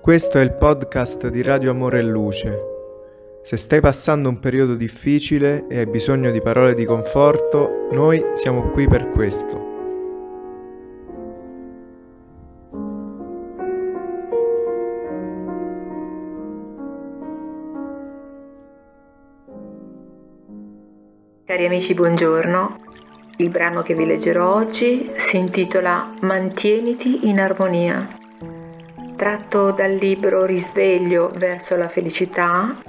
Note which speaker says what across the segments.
Speaker 1: Questo è il podcast di Radio Amore e Luce. Se stai passando un periodo difficile e hai bisogno di parole di conforto, noi siamo qui per questo.
Speaker 2: Cari amici, buongiorno. Il brano che vi leggerò oggi si intitola Mantieniti in armonia tratto dal libro Risveglio verso la felicità,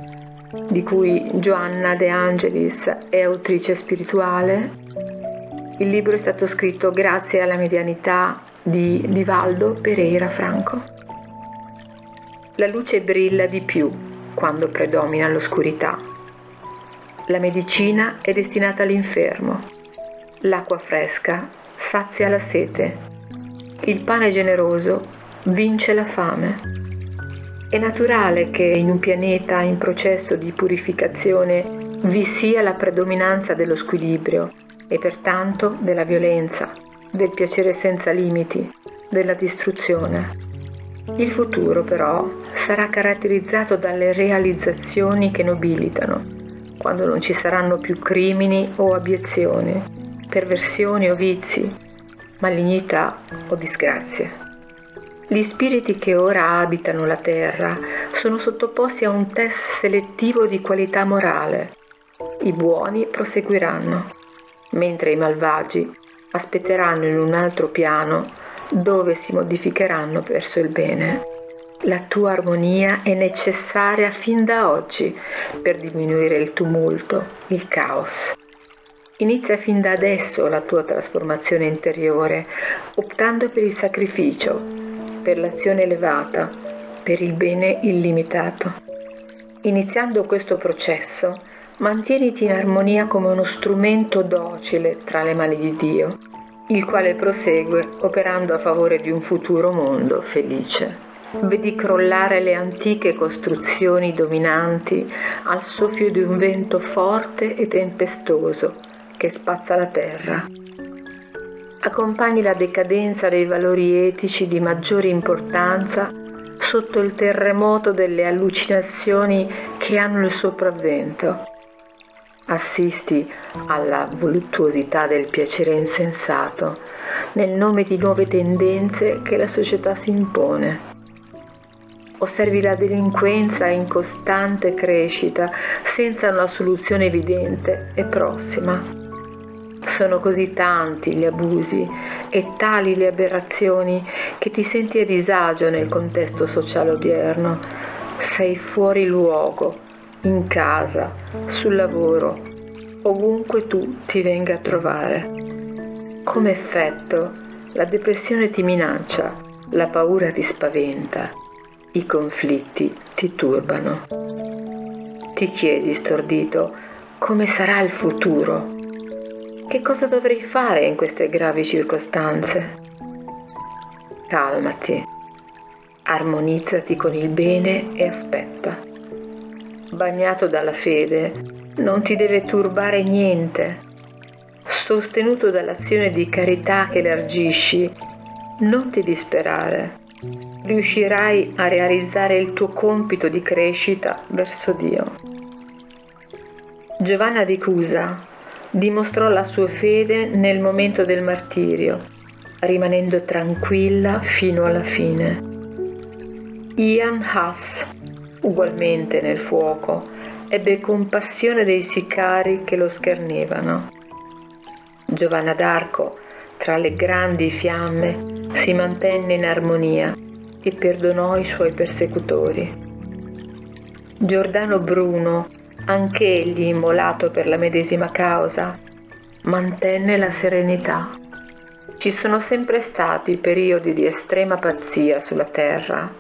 Speaker 2: di cui Giovanna De Angelis è autrice spirituale. Il libro è stato scritto grazie alla medianità di Divaldo Pereira Franco. La luce brilla di più quando predomina l'oscurità. La medicina è destinata all'infermo. L'acqua fresca sazia la sete. Il pane generoso vince la fame. È naturale che in un pianeta in processo di purificazione vi sia la predominanza dello squilibrio e pertanto della violenza, del piacere senza limiti, della distruzione. Il futuro però sarà caratterizzato dalle realizzazioni che nobilitano, quando non ci saranno più crimini o abiezioni, perversioni o vizi, malignità o disgrazie. Gli spiriti che ora abitano la terra sono sottoposti a un test selettivo di qualità morale. I buoni proseguiranno, mentre i malvagi aspetteranno in un altro piano dove si modificheranno verso il bene. La tua armonia è necessaria fin da oggi per diminuire il tumulto, il caos. Inizia fin da adesso la tua trasformazione interiore, optando per il sacrificio, per l'azione elevata, per il bene illimitato. Iniziando questo processo, mantieniti in armonia come uno strumento docile tra le mani di Dio, il quale prosegue operando a favore di un futuro mondo felice. Vedi crollare le antiche costruzioni dominanti al soffio di un vento forte e tempestoso che spazza la terra accompagni la decadenza dei valori etici di maggiore importanza sotto il terremoto delle allucinazioni che hanno il sopravvento. Assisti alla voluttuosità del piacere insensato nel nome di nuove tendenze che la società si impone. Osservi la delinquenza in costante crescita senza una soluzione evidente e prossima. Sono così tanti gli abusi e tali le aberrazioni che ti senti a disagio nel contesto sociale odierno. Sei fuori luogo, in casa, sul lavoro, ovunque tu ti venga a trovare. Come effetto, la depressione ti minaccia, la paura ti spaventa, i conflitti ti turbano. Ti chiedi stordito come sarà il futuro che cosa dovrei fare in queste gravi circostanze? Calmati, armonizzati con il bene e aspetta. Bagnato dalla fede, non ti deve turbare niente. Sostenuto dall'azione di carità che elargisci, non ti disperare. Riuscirai a realizzare il tuo compito di crescita verso Dio. Giovanna di Cusa dimostrò la sua fede nel momento del martirio, rimanendo tranquilla fino alla fine. Ian Haas, ugualmente nel fuoco, ebbe compassione dei sicari che lo schernevano. Giovanna d'Arco, tra le grandi fiamme, si mantenne in armonia e perdonò i suoi persecutori. Giordano Bruno anch'egli immolato per la medesima causa, mantenne la serenità. Ci sono sempre stati periodi di estrema pazzia sulla Terra.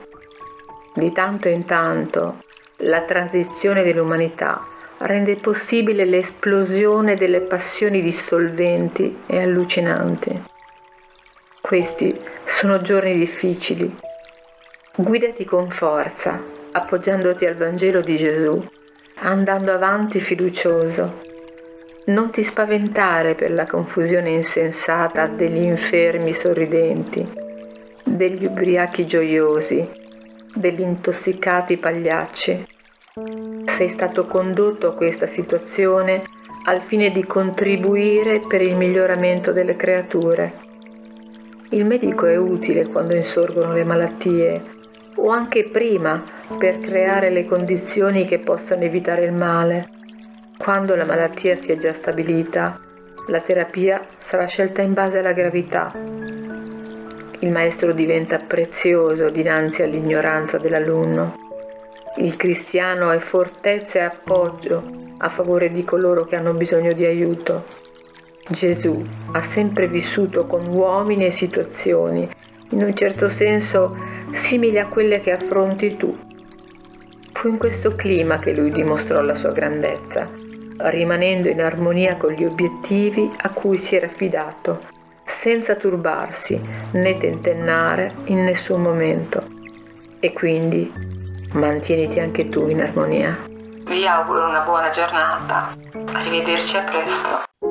Speaker 2: Di tanto in tanto la transizione dell'umanità rende possibile l'esplosione delle passioni dissolventi e allucinanti. Questi sono giorni difficili. Guidati con forza, appoggiandoti al Vangelo di Gesù andando avanti fiducioso. Non ti spaventare per la confusione insensata degli infermi sorridenti, degli ubriachi gioiosi, degli intossicati pagliacci. Sei stato condotto a questa situazione al fine di contribuire per il miglioramento delle creature. Il medico è utile quando insorgono le malattie o anche prima per creare le condizioni che possano evitare il male. Quando la malattia si è già stabilita, la terapia sarà scelta in base alla gravità. Il maestro diventa prezioso dinanzi all'ignoranza dell'alunno. Il cristiano è fortezza e appoggio a favore di coloro che hanno bisogno di aiuto. Gesù ha sempre vissuto con uomini e situazioni, in un certo senso simili a quelle che affronti tu. Fu in questo clima che lui dimostrò la sua grandezza, rimanendo in armonia con gli obiettivi a cui si era affidato, senza turbarsi né tentennare in nessun momento. E quindi mantieniti anche tu in armonia.
Speaker 3: Vi auguro una buona giornata. Arrivederci a presto.